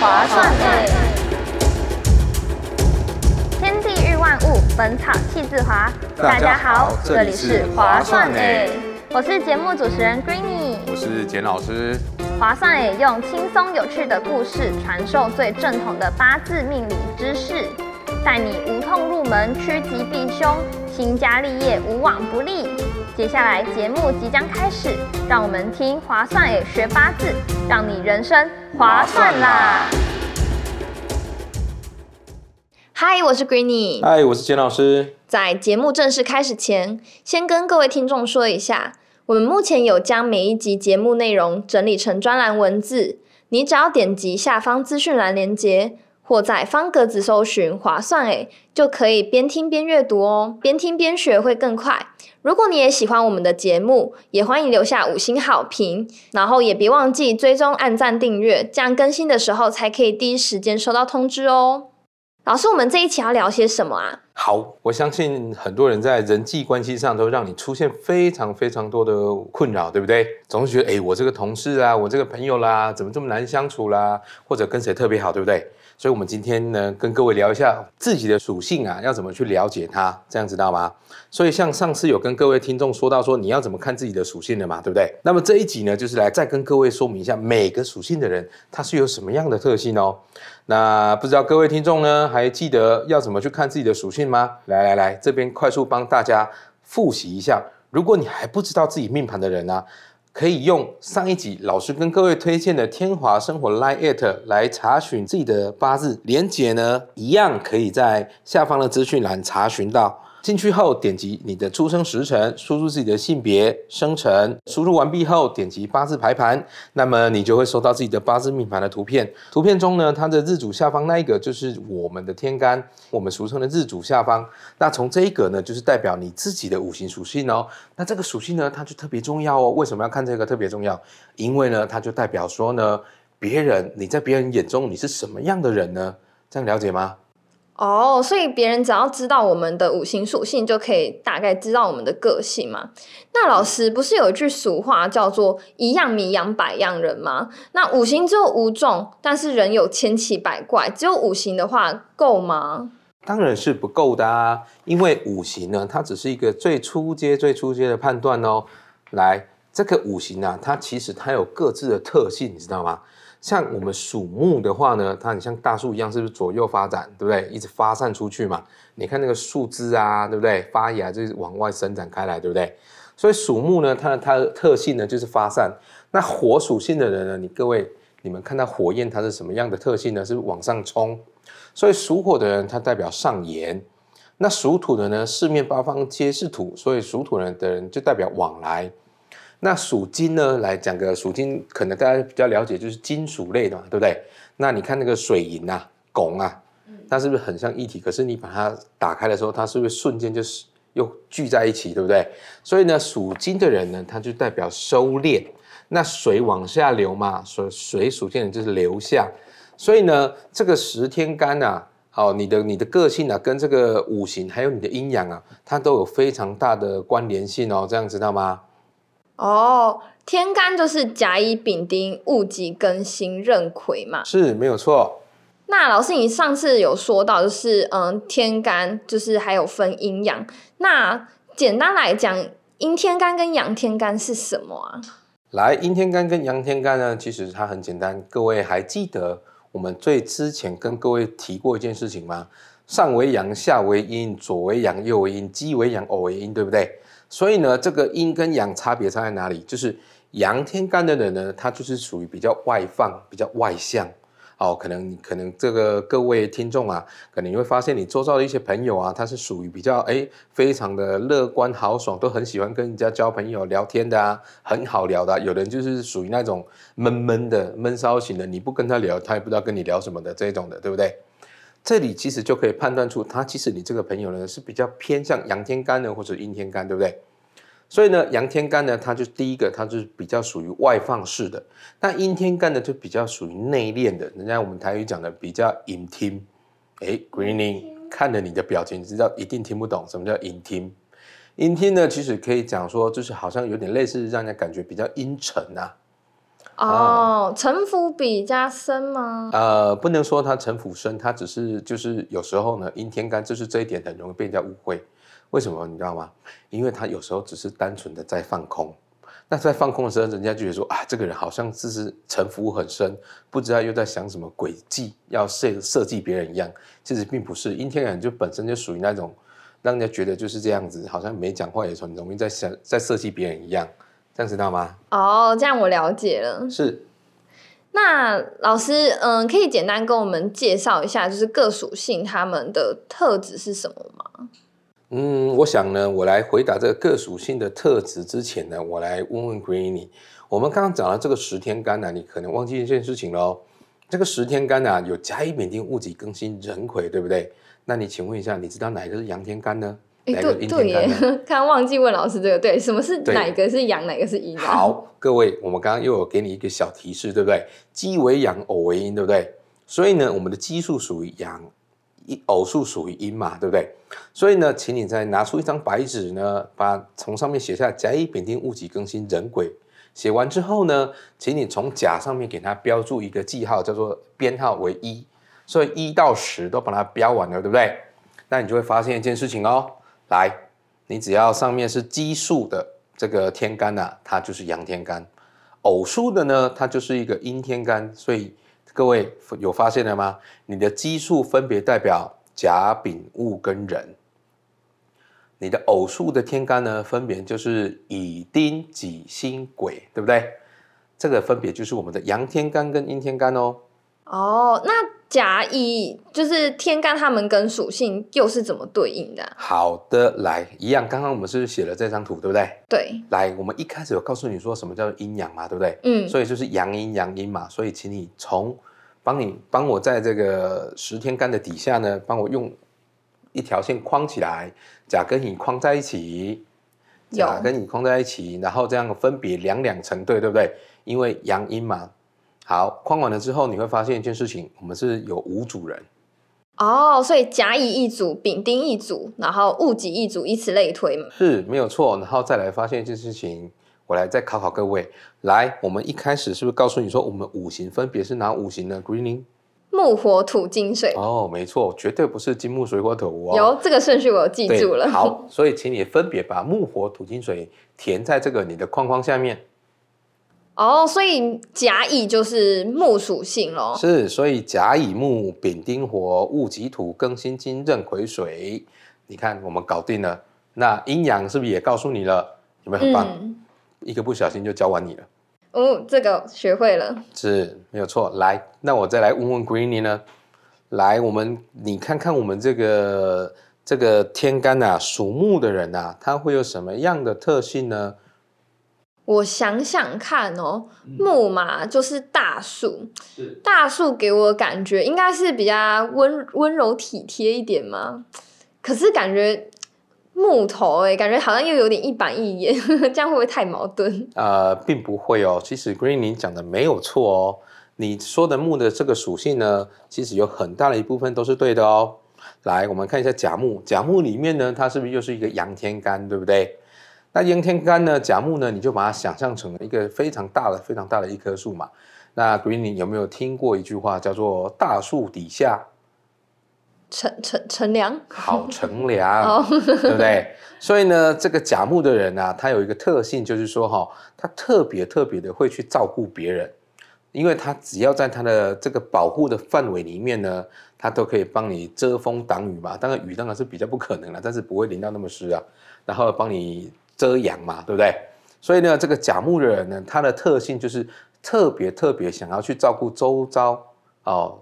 划算诶！天地日万物，本草气自华。大家好这里是划算诶我是节目主持人 Greeny。我是简老师。划算诶，用轻松有趣的故事传授最正统的八字命理知识，带你无痛入门，趋吉避凶，兴家立业无往不利。接下来节目即将开始，让我们听划算诶学八字，让你人生划算啦！嗨，我是 Greeny。嗨，我是简老师。在节目正式开始前，先跟各位听众说一下，我们目前有将每一集节目内容整理成专栏文字，你只要点击下方资讯栏连接，或在方格子搜寻“划算诶”，就可以边听边阅读哦，边听边学会更快。如果你也喜欢我们的节目，也欢迎留下五星好评，然后也别忘记追踪、按赞、订阅，这样更新的时候才可以第一时间收到通知哦。老师，我们这一期要聊些什么啊？好，我相信很多人在人际关系上都让你出现非常非常多的困扰，对不对？总是觉得，哎，我这个同事啊，我这个朋友啦，怎么这么难相处啦？或者跟谁特别好，对不对？所以，我们今天呢，跟各位聊一下自己的属性啊，要怎么去了解它，这样知道吗？所以，像上次有跟各位听众说到，说你要怎么看自己的属性的嘛，对不对？那么这一集呢，就是来再跟各位说明一下每个属性的人他是有什么样的特性哦。那不知道各位听众呢，还记得要怎么去看自己的属性吗？来来来，这边快速帮大家复习一下。如果你还不知道自己命盘的人呢？可以用上一集老师跟各位推荐的天华生活 Line It 来查询自己的八字，连结呢一样可以在下方的资讯栏查询到。进去后，点击你的出生时辰，输入自己的性别、生辰。输入完毕后，点击八字排盘，那么你就会收到自己的八字命盘的图片。图片中呢，它的日主下方那一个就是我们的天干，我们俗称的日主下方。那从这一个呢，就是代表你自己的五行属性哦。那这个属性呢，它就特别重要哦。为什么要看这个特别重要？因为呢，它就代表说呢，别人你在别人眼中你是什么样的人呢？这样了解吗？哦，所以别人只要知道我们的五行属性，就可以大概知道我们的个性嘛。那老师不是有一句俗话叫做“一样米养百样人”吗？那五行只有五种，但是人有千奇百怪，只有五行的话够吗？当然是不够的啊，因为五行呢，它只是一个最初阶、最初阶的判断哦。来，这个五行啊，它其实它有各自的特性，你知道吗？像我们属木的话呢，它很像大树一样，是不是左右发展，对不对？一直发散出去嘛。你看那个树枝啊，对不对？发芽就是往外伸展开来，对不对？所以属木呢，它的它的特性呢就是发散。那火属性的人呢，你各位你们看到火焰它是什么样的特性呢？是往上冲。所以属火的人它代表上炎。那属土的呢，四面八方皆是土，所以属土人的人就代表往来。那属金呢？来讲个属金，可能大家比较了解，就是金属类的嘛，对不对？那你看那个水银啊、汞啊，它是不是很像一体？可是你把它打开的时候，它是不是瞬间就是又聚在一起，对不对？所以呢，属金的人呢，他就代表收敛。那水往下流嘛，所水属性的就是流下。所以呢，这个十天干啊，哦，你的你的个性啊，跟这个五行还有你的阴阳啊，它都有非常大的关联性哦，这样知道吗？哦，天干就是甲乙丙丁戊己庚辛壬癸嘛，是没有错。那老师，你上次有说到，就是嗯，天干就是还有分阴阳。那简单来讲，阴天干跟阳天干是什么啊？来，阴天干跟阳天干呢，其实它很简单。各位还记得我们最之前跟各位提过一件事情吗？上为阳，下为阴，左为阳，右为阴，鸡为阳，偶为阴，对不对？所以呢，这个阴跟阳差别差在哪里？就是阳天干的人呢，他就是属于比较外放、比较外向。哦，可能可能这个各位听众啊，可能你会发现你周遭的一些朋友啊，他是属于比较哎，非常的乐观豪爽，都很喜欢跟人家交朋友、聊天的啊，很好聊的。有人就是属于那种闷闷的、闷骚型的，你不跟他聊，他也不知道跟你聊什么的这种的，对不对？这里其实就可以判断出，他其实你这个朋友呢是比较偏向阳天干呢，或者阴天干，对不对？所以呢，阳天干呢，它就第一个，它就是比较属于外放式的；那阴天干呢，就比较属于内敛的。人家我们台语讲的比较隐听。哎，Greening 看着你的表情，知道一定听不懂什么叫隐听。阴听呢，其实可以讲说，就是好像有点类似，让人家感觉比较阴沉啊。哦，城府比较深吗？呃，不能说它城府深，它只是就是有时候呢，阴天干就是这一点很容易被人家误会。为什么你知道吗？因为他有时候只是单纯的在放空。那在放空的时候，人家就觉得说啊，这个人好像只是城府很深，不知道又在想什么诡计，要设设计别人一样。其实并不是，阴天干就本身就属于那种让人家觉得就是这样子，好像没讲话也很容易在想在设计别人一样。这样知道吗？哦，这样我了解了。是。那老师，嗯，可以简单跟我们介绍一下，就是各属性它们的特质是什么吗？嗯，我想呢，我来回答这个各属性的特质之前呢，我来问问 Greeny，我们刚刚讲了这个十天干呢，你可能忘记一件事情喽。这个十天干呢，有甲乙丙丁戊己庚辛壬癸，对不对？那你请问一下，你知道哪一个是阳天干呢？哎，对对耶，刚忘记问老师这个，对，什么是哪个是阳，哪个是阴？好，各位，我们刚刚又有给你一个小提示，对不对？鸡为阳，偶为阴，对不对？所以呢，我们的奇数属于阳。一偶数属于阴嘛，对不对？所以呢，请你再拿出一张白纸呢，把从上面写下甲乙丙丁戊己庚辛壬癸。写完之后呢，请你从甲上面给它标注一个记号，叫做编号为一。所以一到十都把它标完了，对不对？那你就会发现一件事情哦。来，你只要上面是奇数的这个天干呐，它就是阳天干；偶数的呢，它就是一个阴天干。所以各位有发现了吗？你的奇数分别代表甲、丙、戊跟壬，你的偶数的天干呢，分别就是乙、丁、己、辛、癸，对不对？这个分别就是我们的阳天干跟阴天干哦。哦，那甲乙就是天干，他们跟属性又是怎么对应的？好的，来一样，刚刚我们是写了这张图，对不对？对。来，我们一开始有告诉你说什么叫做阴阳嘛，对不对？嗯。所以就是阳阴阳阴嘛，所以请你从帮你帮我在这个十天干的底下呢，帮我用一条线框起来，甲跟乙框在一起，甲跟乙框在一起，然后这样分别两两成对，对不对？因为阳阴嘛。好，框完了之后，你会发现一件事情，我们是有五组人。哦，所以甲乙一组，丙丁一组，然后戊己一组，以此类推嘛。是，没有错。然后再来发现一件事情。我来再考考各位，来，我们一开始是不是告诉你说，我们五行分别是哪五行呢？Greening，木火土金水。哦，没错，绝对不是金木水火土哦。有这个顺序，我记住了。好，所以请你分别把木火土金水填在这个你的框框下面。哦，所以甲乙就是木属性咯。是，所以甲乙木，丙丁火，戊己土，庚辛金，壬癸水。你看，我们搞定了。那阴阳是不是也告诉你了？有没有很棒？一个不小心就教完你了，哦，这个学会了，是没有错。来，那我再来问问 Greeny 呢？来，我们你看看我们这个这个天干呐，属木的人呐，他会有什么样的特性呢？我想想看哦，木嘛就是大树，大树给我感觉应该是比较温温柔体贴一点嘛，可是感觉。木头哎，感觉好像又有点一板一眼，这样会不会太矛盾？呃，并不会哦。其实 Green 你讲的没有错哦。你说的木的这个属性呢，其实有很大的一部分都是对的哦。来，我们看一下甲木，甲木里面呢，它是不是又是一个阳天干，对不对？那烟天干呢，甲木呢，你就把它想象成一个非常大的、非常大的一棵树嘛。那 Green 你有没有听过一句话叫做“大树底下”？乘乘乘凉，好乘凉，对不对？所以呢，这个甲木的人啊，他有一个特性，就是说哈，他特别特别的会去照顾别人，因为他只要在他的这个保护的范围里面呢，他都可以帮你遮风挡雨嘛。当然雨当然是比较不可能了，但是不会淋到那么湿啊。然后帮你遮阳嘛，对不对？所以呢，这个甲木的人呢，他的特性就是特别特别想要去照顾周遭哦。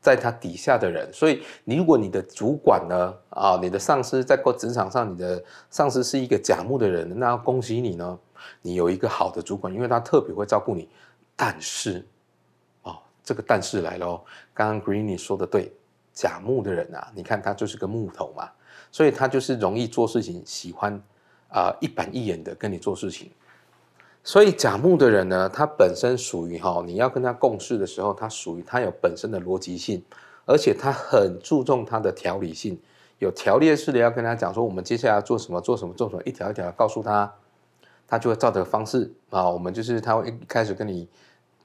在他底下的人，所以你如果你的主管呢，啊，你的上司在过职场上，你的上司是一个甲木的人，那恭喜你呢，你有一个好的主管，因为他特别会照顾你。但是，哦，这个但是来了，刚刚 Greeny 说的对，甲木的人啊，你看他就是个木头嘛，所以他就是容易做事情，喜欢啊一板一眼的跟你做事情。所以甲木的人呢，他本身属于哈，你要跟他共事的时候，他属于他有本身的逻辑性，而且他很注重他的条理性，有条列式的要跟他讲说，我们接下来做什么，做什么，做什么，一条一条告诉他，他就会照这个方式啊，我们就是他会一开始跟你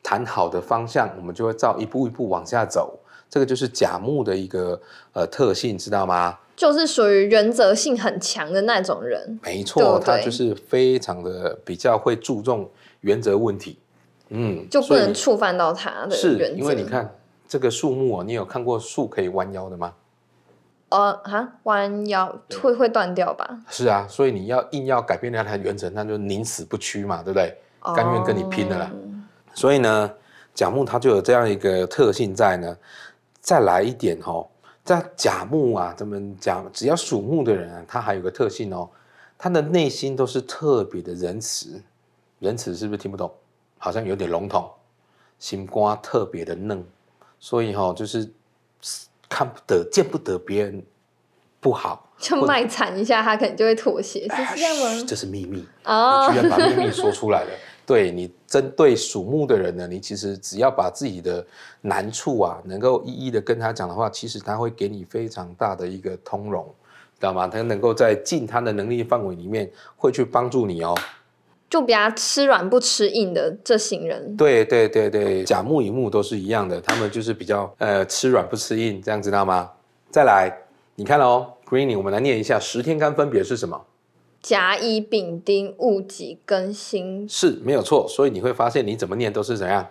谈好的方向，我们就会照一步一步往下走。这个就是甲木的一个呃特性，知道吗？就是属于原则性很强的那种人。没错，他就是非常的比较会注重原则问题。嗯，就不能触犯到他的是，因为你看这个树木哦，你有看过树可以弯腰的吗？呃，哈，弯腰会会断掉吧？是啊，所以你要硬要改变那它原则，那就宁死不屈嘛，对不对？甘愿跟你拼的啦。所以呢，甲木它就有这样一个特性在呢。再来一点哦，在甲木啊，咱们讲，只要属木的人，啊他还有个特性哦，他的内心都是特别的仁慈。仁慈是不是听不懂？好像有点笼统。心瓜特别的嫩，所以哈，就是。看不得、见不得别人不好，就卖惨一下，他可能就会妥协，是这样吗？这是秘密哦，居然把秘密说出来了。对你针对属木的人呢，你其实只要把自己的难处啊，能够一一的跟他讲的话，其实他会给你非常大的一个通融，知道吗？他能够在尽他的能力范围里面，会去帮助你哦。就比较吃软不吃硬的这型人，对对对对，甲木乙木都是一样的，他们就是比较呃吃软不吃硬，这样知道吗？再来，你看哦，Greeny，我们来念一下十天干分别是什么？甲乙丙丁戊己庚辛，是没有错。所以你会发现你怎么念都是怎样，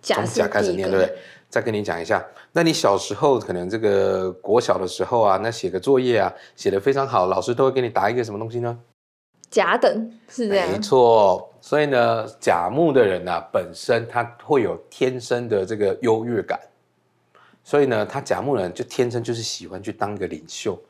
从甲开始念，对不对？再跟你讲一下，那你小时候可能这个国小的时候啊，那写个作业啊，写的非常好，老师都会给你答一个什么东西呢？甲等是这样，没错。所以呢，甲木的人呢，本身他会有天生的这个优越感，所以呢，他甲木人就天生就是喜欢去当个领袖，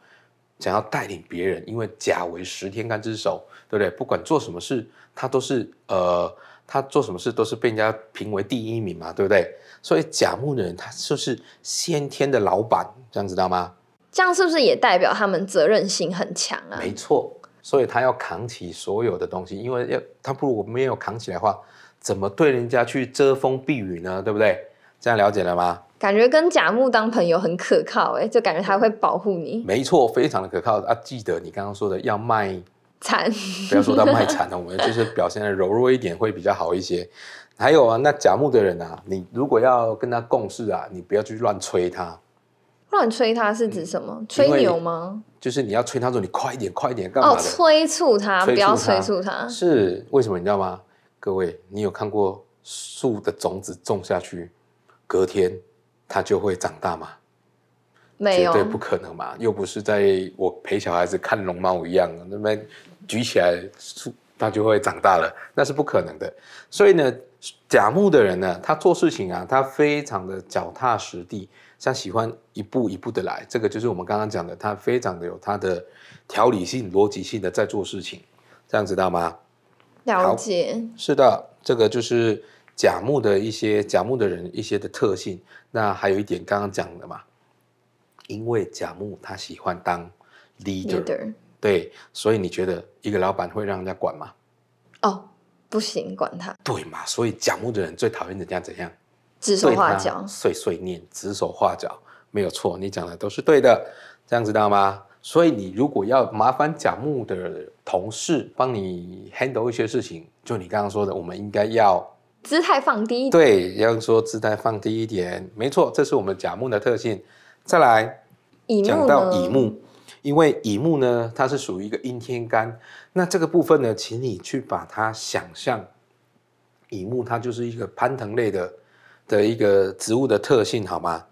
想要带领别人。因为甲为十天干之首，对不对？不管做什么事，他都是呃，他做什么事都是被人家评为第一名嘛，对不对？所以甲木的人他就是先天的老板，这样知道吗？这样是不是也代表他们责任心很强啊？没错。所以他要扛起所有的东西，因为要他不如果没有扛起来的话，怎么对人家去遮风避雨呢？对不对？这样了解了吗？感觉跟甲木当朋友很可靠，哎，就感觉他会保护你。没错，非常的可靠啊！记得你刚刚说的要卖惨，不要说到卖惨了，我们就是表现的柔弱一点会比较好一些。还有啊，那甲木的人啊，你如果要跟他共事啊，你不要去乱催他。乱催他是指什么？吹牛吗？就是你要催他说你快一点，快一点，干嘛的？哦，催促他，不要催促他。是为什么？你知道吗？各位，你有看过树的种子种下去，隔天它就会长大吗？没有，绝对不可能嘛！又不是在我陪小孩子看龙猫一样，那边举起来树它就会长大了，那是不可能的。所以呢，甲木的人呢，他做事情啊，他非常的脚踏实地。像喜欢一步一步的来，这个就是我们刚刚讲的，他非常的有他的条理性、逻辑性的在做事情，这样知道吗？了解。是的，这个就是甲木的一些甲木的人一些的特性。那还有一点刚刚讲的嘛，因为甲木他喜欢当 leader，对，所以你觉得一个老板会让人家管吗？哦，不行，管他。对嘛，所以甲木的人最讨厌人家怎样？指手画脚，碎碎念，指手画脚，没有错，你讲的都是对的，这样知道吗？所以你如果要麻烦甲木的同事帮你 handle 一些事情，就你刚刚说的，我们应该要姿态放低，对，要说姿态放低一点，没错，这是我们甲木的特性。再来，讲到乙木，因为乙木呢，它是属于一个阴天干，那这个部分呢，请你去把它想象，乙木它就是一个攀藤类的。的一个植物的特性，好吗？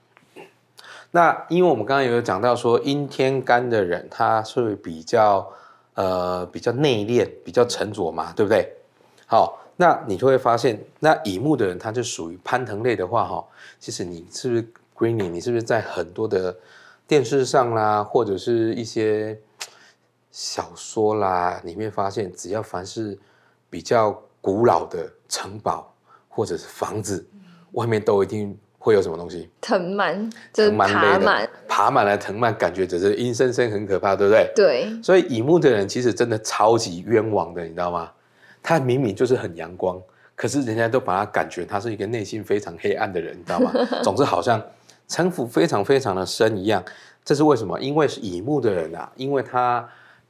那因为我们刚刚有讲到说，阴天干的人他是比较呃比较内敛、比较沉着嘛，对不对？好，那你就会发现，那乙木的人他就属于攀藤类的话，哈，其实你是不是 Greeny？你是不是在很多的电视上啦，或者是一些小说啦里面发现，只要凡是比较古老的城堡或者是房子。外面都一定会有什么东西？藤蔓，藤蔓爬满，爬满了藤蔓，感觉只是阴森森，很可怕，对不对？对。所以乙木的人其实真的超级冤枉的，你知道吗？他明明就是很阳光，可是人家都把他感觉他是一个内心非常黑暗的人，你知道吗？总之好像城府非常非常的深一样。这是为什么？因为是乙木的人啊，因为他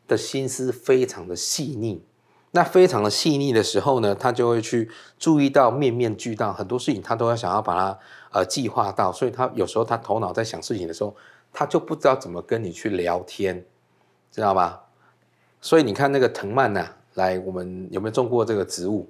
的心思非常的细腻，那非常的细腻的时候呢，他就会去注意到面面俱到，很多事情他都要想要把它呃计划到，所以他有时候他头脑在想事情的时候，他就不知道怎么跟你去聊天，知道吧？所以你看那个藤蔓呐、来，我们有没有种过这个植物？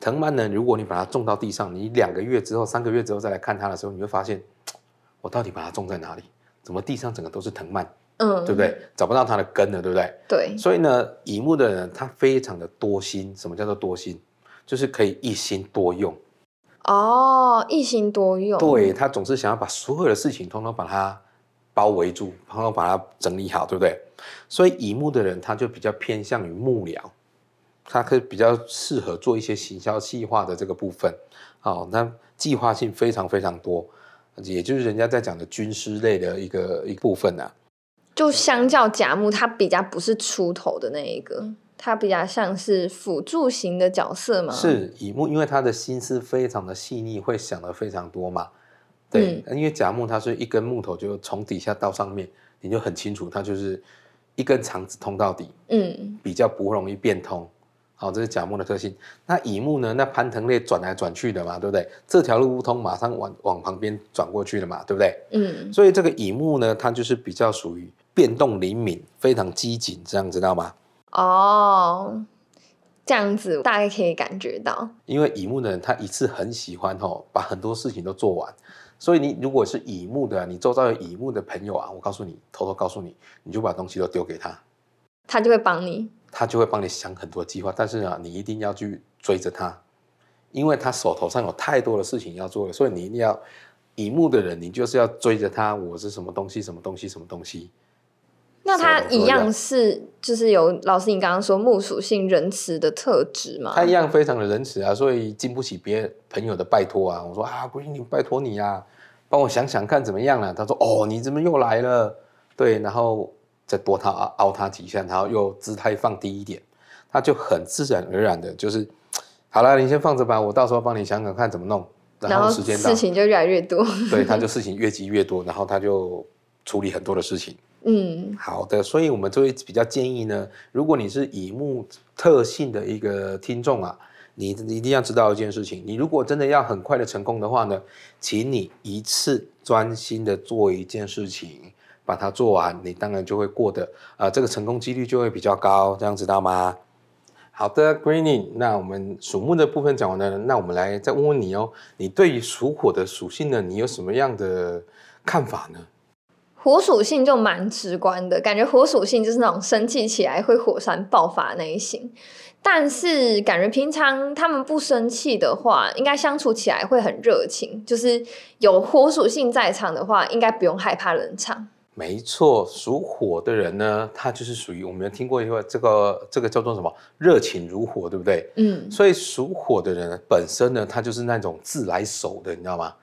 藤蔓呢，如果你把它种到地上，你两个月之后、三个月之后再来看它的时候，你会发现，我到底把它种在哪里？怎么地上整个都是藤蔓，嗯，对不对？找不到它的根了，对不对？对，所以呢，乙木的人他非常的多心。什么叫做多心？就是可以一心多用。哦，一心多用，对他总是想要把所有的事情通通把它包围住，然后把它整理好，对不对？所以乙木的人他就比较偏向于幕僚，他可以比较适合做一些行销计划的这个部分。好、那计划性非常非常多，也就是人家在讲的军师类的一个一部分啊。就相较甲木，它比较不是出头的那一个，它比较像是辅助型的角色嘛。，是乙木，因为他的心思非常的细腻，会想的非常多嘛。对，因为甲木它是一根木头，就从底下到上面，你就很清楚，它就是一根肠子通到底，嗯，比较不容易变通。好，这是甲木的特性。那乙木呢？那攀藤类转来转去的嘛，对不对？这条路不通，马上往往旁边转过去了嘛，对不对？嗯，所以这个乙木呢，它就是比较属于变动灵敏，非常机警，这样知道吗？哦，这样子大概可以感觉到，因为乙木的人，他一次很喜欢吼，把很多事情都做完。所以你如果是乙木的，你周遭有乙木的朋友啊，我告诉你，偷偷告诉你，你就把东西都丢给他，他就会帮你。他就会帮你想很多计划。但是啊，你一定要去追着他，因为他手头上有太多的事情要做了，所以你一定要乙木的人，你就是要追着他，我是什么东西，什么东西，什么东西。那他一样是就是有老师你刚刚说木属性仁慈的特质嘛？他一样非常的仁慈啊，所以经不起别朋友的拜托啊。我说啊，不行你拜托你、啊，帮我想想看怎么样了、他说哦，你怎么又来了？对，然后再多他凹凹他几下，然后又姿态放低一点，他就很自然而然的，就是好了，你先放着吧，我到时候帮你想想看怎么弄。然后后时间到事，情就越来越多。对，他就事情越积越多，然后他就处理很多的事情。嗯，好的，所以我们就会比较建议呢，如果你是乙木特性的一个听众啊，你一定要知道一件事情，你如果真的要很快的成功的话呢，请你一次专心的做一件事情，把它做完，你当然就会过得啊、呃这个成功几率就会比较高，这样知道吗？好的，Greening，那我们属木的部分讲完了，那我们来再问问你哦，你对于属火的属性呢，你有什么样的看法呢？火属性就蛮直观的，感觉火属性就是那种生气起来会火山爆发那一型。但是感觉平常他们不生气的话，应该相处起来会很热情。就是有火属性在场的话，应该不用害怕冷场。没错，属火的人呢，他就是属于我们有听过一个这个这个叫做什么热情如火，对不对？嗯，所以属火的人本身呢，他就是那种自来熟的，你知道吗？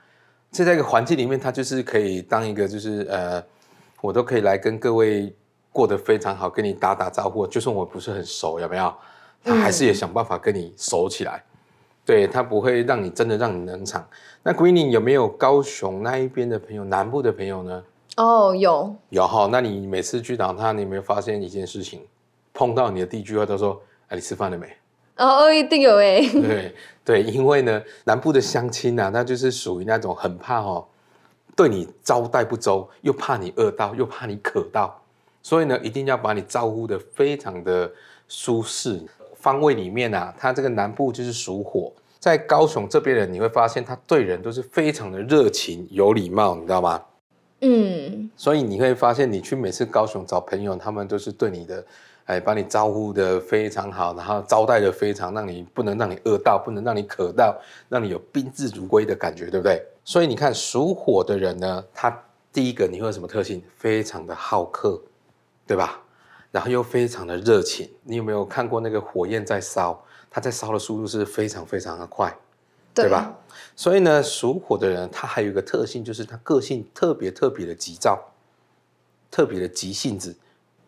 这在一个环境里面，他就是可以当一个就是呃，我都可以来跟各位过得非常好，跟你打打招呼，就算我不是很熟，有没有？他还是也想办法跟你熟起来。对他不会让你真的让你冷场。那 Greeny 有没有高雄那一边的朋友，南部的朋友呢？哦，有，有哈，那你每次去找他，你有没有发现一件事情？碰到你的第一句话都说：“哎，你吃饭了没哦，一定有哎。？”对对，因为呢，南部的相亲啊，那就是属于那种很怕哦，对你招待不周，又怕你饿到，又怕你渴到，所以呢，一定要把你招呼的非常的舒适。方位里面啊，它这个南部就是属火，在高雄这边人，你会发现他对人都是非常的热情、有礼貌，你知道吗？嗯，所以你会发现，你去每次高雄找朋友，他们都是对你的，哎，把你招呼的非常好，然后招待的非常，让你不能让你饿到，不能让你渴到，让你有宾至如归的感觉，对不对？所以你看属火的人呢，他第一个你会有什么特性？非常的好客，对吧？然后又非常的热情。你有没有看过那个火焰在烧？它在烧的速度是非常非常的快。对吧？所以呢，属火的人他还有一个特性，就是他个性特别特别的急躁，特别的急性子？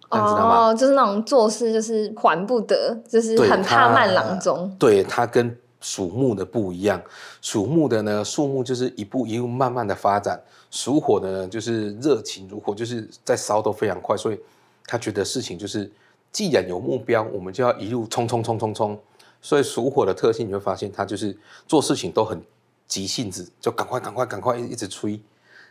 哦，就是那种做事就是缓不得，就是很怕慢郎中。对他跟属木的不一样，属木的呢，树木就是一步一步慢慢的发展，属火的呢就是热情如火，就是在烧都非常快，所以他觉得事情就是既然有目标，我们就要一路冲冲冲冲冲。所以属火的特性，你会发现他就是做事情都很急性子，就赶快赶快赶快一直催。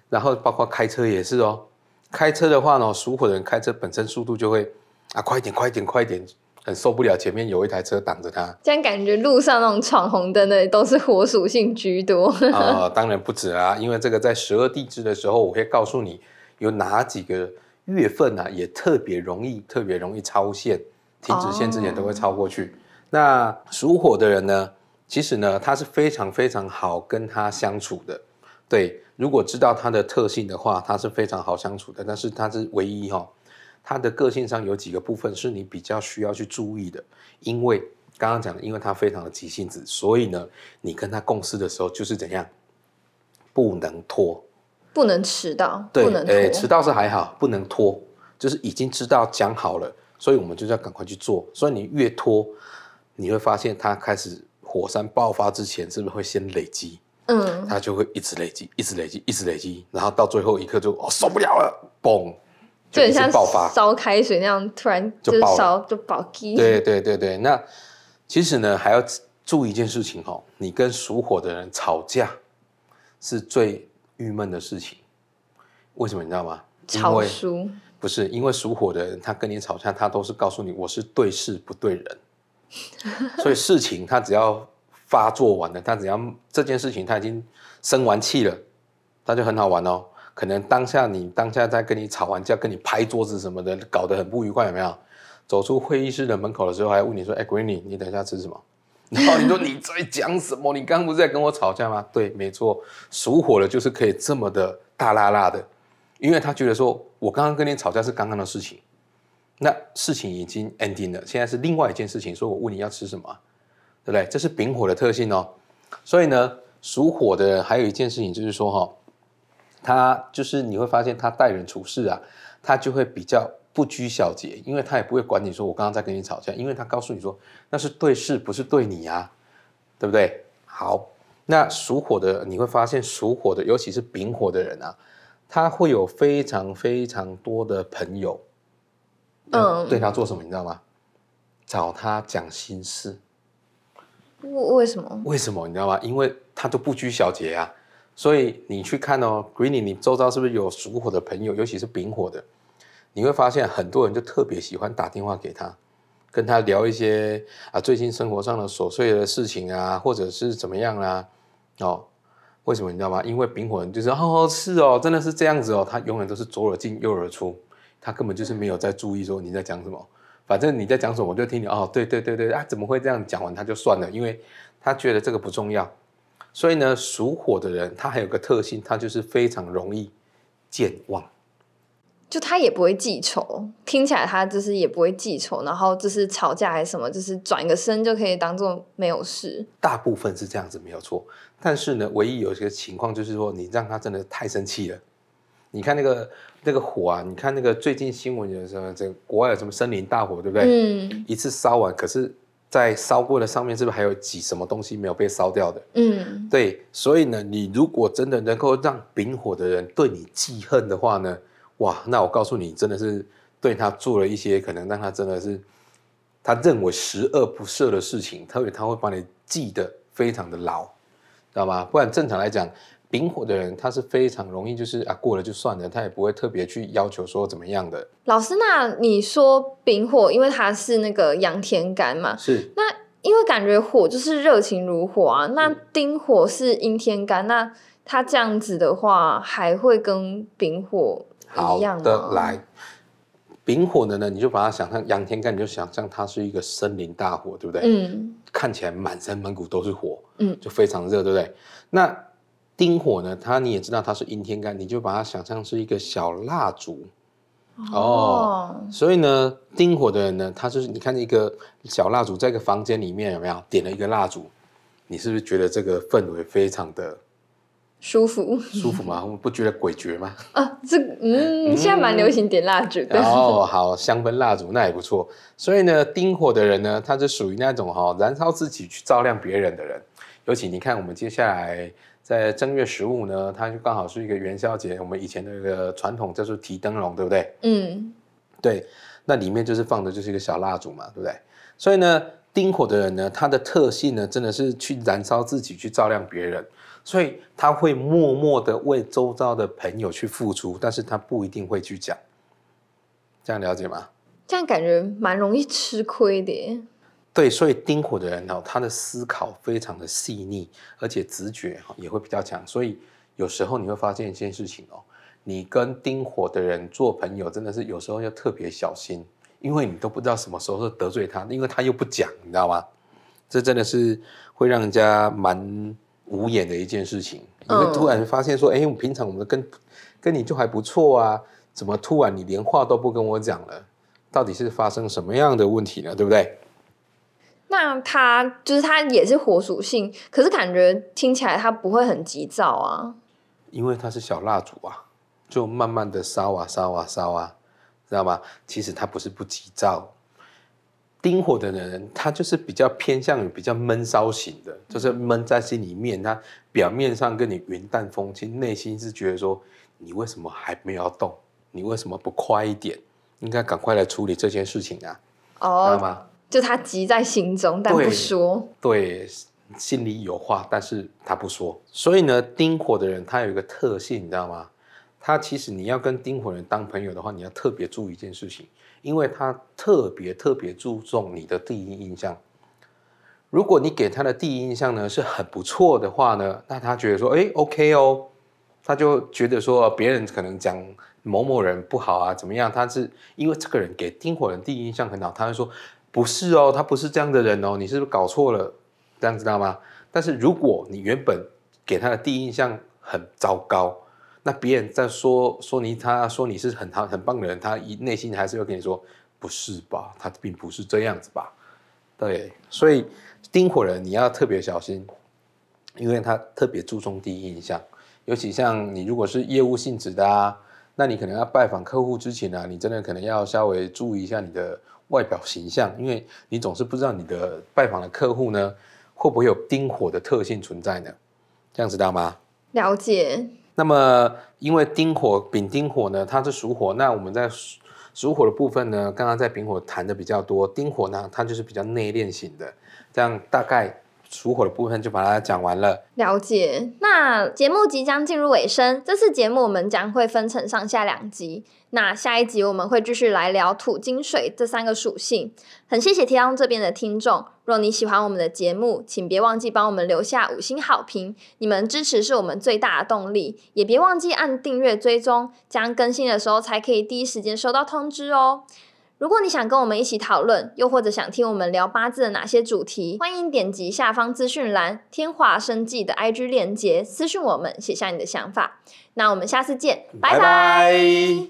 然后包括开车也是哦，开车的话呢，属火的人开车本身速度就会啊快一点快一点快一点，很受不了前面有一台车挡着他。这样感觉路上那种闯红灯的都是火属性居多。啊，当然不止啊，因为这个在十二地支的时候，我会告诉你有哪几个月份啊，也特别容易特别容易超限，停止线之前都会超过去。那属火的人呢，其实呢，他是非常非常好跟他相处的。对，如果知道他的特性的话，他是非常好相处的。但是他是唯一哈，他的个性上有几个部分是你比较需要去注意的。因为刚刚讲的，因为他非常的急性子，所以呢，你跟他共事的时候就是怎样，不能拖，不能迟到，对，不能。迟到是还好，不能拖，就是已经知道讲好了，所以我们就是要赶快去做。所以你越拖，你会发现它开始火山爆发之前，是不是会先累积？嗯，它就会一直累积，一直累积，一直累积，然后到最后一刻就哦受不了了，嘣，就很像爆发。烧开水那样，突然就烧就爆机。对对对对，那其实呢还要注意一件事情哦，你跟属火的人吵架是最郁闷的事情。为什么你知道吗？因吵为输。不是因为属火的人，他跟你吵架，他都是告诉你我是对事不对人，所以事情他只要发作完了，他只要这件事情他已经生完气了，他就很好玩哦。可能当下你当下在跟你吵完架，跟你拍桌子什么的，搞得很不愉快，有没有？走出会议室的门口的时候，还问你说：“哎，Greeny，你等一下吃什么？” 然后你说你在讲什么？你刚刚不是在跟我吵架吗？对，没错，属火的就是可以这么的大辣辣的，因为他觉得说我刚刚跟你吵架是刚刚的事情，那事情已经 ending 了，现在是另外一件事情，所以我问你要吃什么，对不对？这是丙火的特性哦。所以呢，属火的人还有一件事情就是说哈、他就是你会发现他待人处事啊，他就会比较不拘小节，因为他也不会管你说我刚刚在跟你吵架，因为他告诉你说那是对事，不是对你啊，对不对？好，那属火的你会发现属火的，尤其是丙火的人啊，他会有非常非常多的朋友，嗯对他做什么你知道吗？找他讲心事，为为什么？为什么你知道吗？因为他都不拘小节啊，所以你去看哦，Greeny，你周遭是不是有属火的朋友，尤其是丙火的？你会发现很多人就特别喜欢打电话给他，跟他聊一些啊最近生活上的琐碎的事情啊，或者是怎么样啦、哦，为什么你知道吗？因为丙火人就是哦是哦，真的是这样子哦，他永远都是左耳进右耳出，他根本就是没有在注意说你在讲什么。反正你在讲什么，我就听你哦，对对对对啊，怎么会这样讲完他就算了，因为他觉得这个不重要。所以呢，属火的人他还有个特性，他就是非常容易健忘。就他也不会记仇，听起来他就是也不会记仇，然后就是吵架还是什么，就是转个身就可以当做没有事。大部分是这样子没有错，但是呢，唯一有一个情况就是说，你让他真的太生气了。你看那个那个火啊，你看那个最近新闻有什么，这个国外有什么森林大火，对不对？嗯一次烧完，可是，在烧过的上面是不是还有几什么东西没有被烧掉的？嗯，对，所以呢，你如果真的能够让丙火的人对你记恨的话呢，哇，那我告诉你，真的是对他做了一些可能让他真的是他认为十恶不赦的事情，他会他会把你记得非常的牢，知道吗？不然正常来讲，丙火的人他是非常容易就是啊过了就算了，他也不会特别去要求说怎么样的。老师，那你说丙火，因为它是那个阳天干嘛，是那因为感觉火就是热情如火啊，那嗯丁火是阴天干，那它这样子的话，还会跟丙火好一样吗？的，来。丙火的呢，你就把它想象阳天干，你就想象它是一个森林大火，对不对？嗯看起来满山满谷都是火，嗯，就非常热，对不对？那丁火呢？它你也知道它是阴天干，你就把它想象是一个小蜡烛哦。所以呢，丁火的人呢，他就是你看一个小蜡烛，在一个房间里面有没有点了一个蜡烛？你是不是觉得这个氛围非常的舒服舒服吗？不觉得诡谲吗？啊，这嗯，现在蛮流行点蜡烛的，哦，好，香氛蜡烛那也不错。所以呢，丁火的人呢，他是属于那种哈、燃烧自己去照亮别人的人。尤其你看，我们接下来在正月十五呢，它就刚好是一个元宵节，我们以前的一个传统叫做提灯笼，对不对？嗯对，那里面就是放的就是一个小蜡烛嘛，对不对？所以呢，丁火的人呢，他的特性呢，真的是去燃烧自己，去照亮别人，所以他会默默的为周遭的朋友去付出，但是他不一定会去讲。这样了解吗？这样感觉蛮容易吃亏的耶。对，所以丁火的人哦，他的思考非常的细腻，而且直觉哈也会比较强。所以有时候你会发现一件事情哦，你跟丁火的人做朋友，真的是有时候要特别小心，因为你都不知道什么时候是得罪他，因为他又不讲，你知道吗？这真的是会让人家蛮无言的一件事情。你会突然发现说，哎、我平常我们跟跟你就还不错啊，怎么突然你连话都不跟我讲了？到底是发生什么样的问题呢？对不对？那他就是他也是火属性，可是感觉听起来他不会很急躁啊。因为它是小蜡烛啊，就慢慢的烧啊烧啊烧啊，知道吗？其实他不是不急躁，丁火的人他就是比较偏向于比较闷骚型的，就是闷在心里面，他表面上跟你云淡风轻，内心是觉得说你为什么还没有动？你为什么不快一点？应该赶快来处理这件事情啊，知道哦，吗？就他急在心中，但不对说。对，心里有话，但是他不说。所以呢，丁火的人他有一个特性，你知道吗？他其实你要跟丁火人当朋友的话，你要特别注意一件事情，因为他特别特别注重你的第一印象。如果你给他的第一印象呢是很不错的话呢，那他觉得说，哎，OK 哦，他就觉得说别人可能讲某某人不好啊，怎么样？他是因为这个人给丁火人第一印象很好，他会说不是哦，他不是这样的人哦，你是不是搞错了？这样知道吗？但是如果你原本给他的第一印象很糟糕，那别人在说说你，他说你是很好很棒的人，他一内心还是会跟你说不是吧？他并不是这样子吧？对，所以丁火人你要特别小心，因为他特别注重第一印象，尤其像你如果是业务性质的啊，那你可能要拜访客户之前啊，你真的可能要稍微注意一下你的外表形象，因为你总是不知道你的拜访的客户呢会不会有丁火的特性存在呢？这样知道吗？了解，那么，因为丁火、丙丁火呢，它是属火，那我们在属属火的部分呢，刚刚在丙火谈的比较多，丁火呢，它就是比较内敛型的，这样大概属火的部分就把它讲完了。了解。那节目即将进入尾声，这次节目我们将会分成上下两集。那下一集我们会继续来聊土、金、水这三个属性。很谢谢提到这边的听众，若你喜欢我们的节目，请别忘记帮我们留下五星好评，你们支持是我们最大的动力。也别忘记按订阅追踪，将更新的时候才可以第一时间收到通知哦。如果你想跟我们一起讨论，又或者想听我们聊八字的哪些主题，欢迎点击下方资讯栏天华生计的 IG 链接，私讯我们，写下你的想法。那我们下次见，拜拜